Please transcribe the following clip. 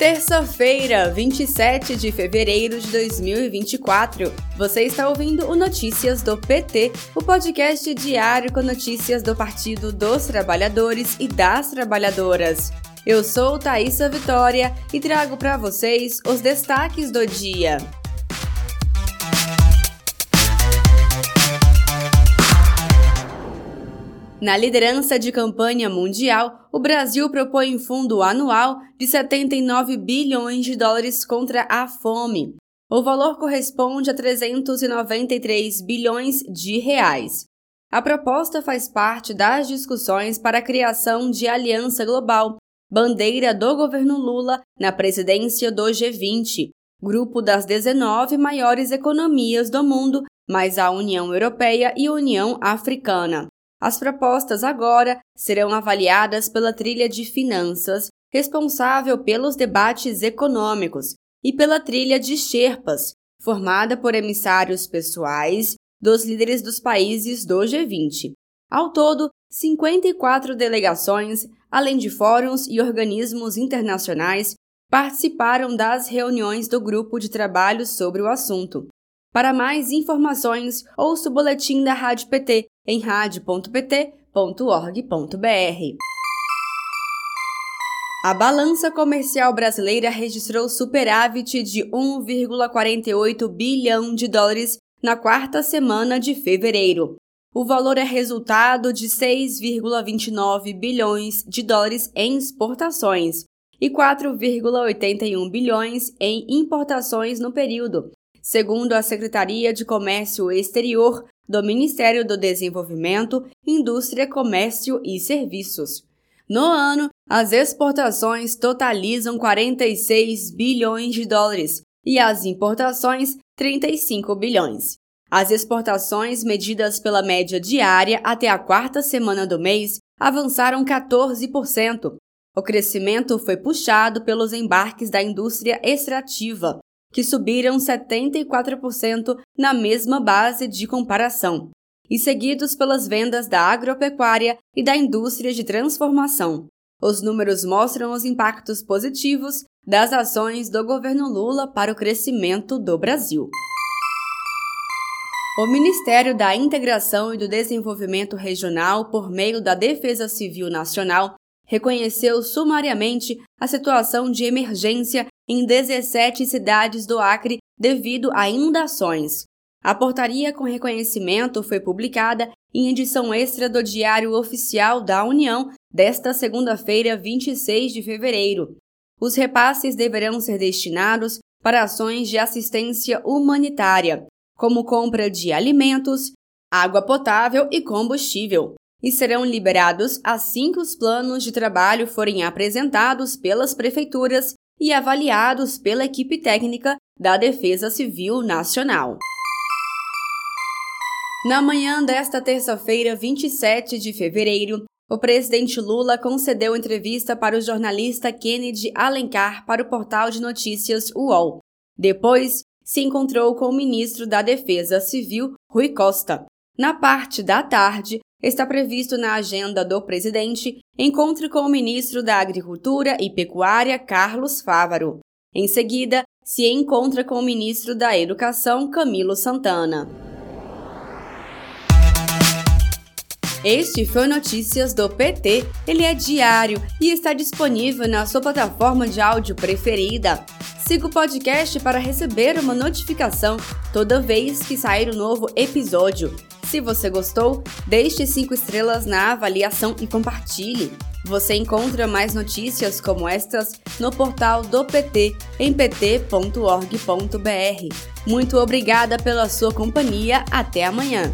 Terça-feira, 27 de fevereiro de 2024. Você está ouvindo o Notícias do PT, o podcast diário com notícias do Partido dos Trabalhadores e das Trabalhadoras. Eu sou Thaisa Vitória e trago para vocês os destaques do dia. Na liderança de campanha mundial, o Brasil propõe um fundo anual de 79 bilhões de dólares contra a fome. O valor corresponde a 393 bilhões de reais. A proposta faz parte das discussões para a criação de Aliança Global, bandeira do governo Lula na presidência do G20, grupo das 19 maiores economias do mundo, mais a União Europeia e União Africana. As propostas agora serão avaliadas pela trilha de finanças, responsável pelos debates econômicos, e pela trilha de Sherpas, formada por emissários pessoais dos líderes dos países do G20. Ao todo, 54 delegações, além de fóruns e organismos internacionais, participaram das reuniões do grupo de trabalho sobre o assunto. Para mais informações, ouça o boletim da Rádio PT em radio.pt.org.br. A balança comercial brasileira registrou superávit de 1,48 bilhão de dólares na quarta semana de fevereiro. O valor é resultado de 6,29 bilhões de dólares em exportações e 4,81 bilhões em importações no período, segundo a Secretaria de Comércio Exterior do Ministério do Desenvolvimento, Indústria, Comércio e Serviços. No ano, as exportações totalizam 46 bilhões de dólares e as importações 35 bilhões. As exportações, medidas pela média diária até a quarta semana do mês, avançaram 14%. O crescimento foi puxado pelos embarques da indústria extrativa, que subiram 74% na mesma base de comparação, e seguidos pelas vendas da agropecuária e da indústria de transformação. Os números mostram os impactos positivos das ações do governo Lula para o crescimento do Brasil. O Ministério da Integração e do Desenvolvimento Regional, por meio da Defesa Civil Nacional, reconheceu sumariamente a situação de emergência em 17 cidades do Acre devido a inundações. A portaria com reconhecimento foi publicada em edição extra do Diário Oficial da União desta segunda-feira, 26 de fevereiro. Os repasses deverão ser destinados para ações de assistência humanitária, como compra de alimentos, água potável e combustível, e serão liberados assim que os planos de trabalho forem apresentados pelas prefeituras e avaliados pela equipe técnica da Defesa Civil Nacional. Na manhã desta terça-feira, 27 de fevereiro, o presidente Lula concedeu entrevista para o jornalista Kennedy Alencar para o portal de notícias UOL. Depois, se encontrou com o ministro da Defesa Civil, Rui Costa. Na parte da tarde, está previsto na agenda do presidente encontro com o ministro da Agricultura e Pecuária, Carlos Fávaro. Em seguida, se encontra com o ministro da Educação, Camilo Santana. Este foi Notícias do PT. Ele é diário e está disponível na sua plataforma de áudio preferida. Siga o podcast para receber uma notificação toda vez que sair um novo episódio. Se você gostou, deixe 5 estrelas na avaliação e compartilhe. Você encontra mais notícias como estas no portal do PT em pt.org.br. Muito obrigada pela sua companhia. Até amanhã.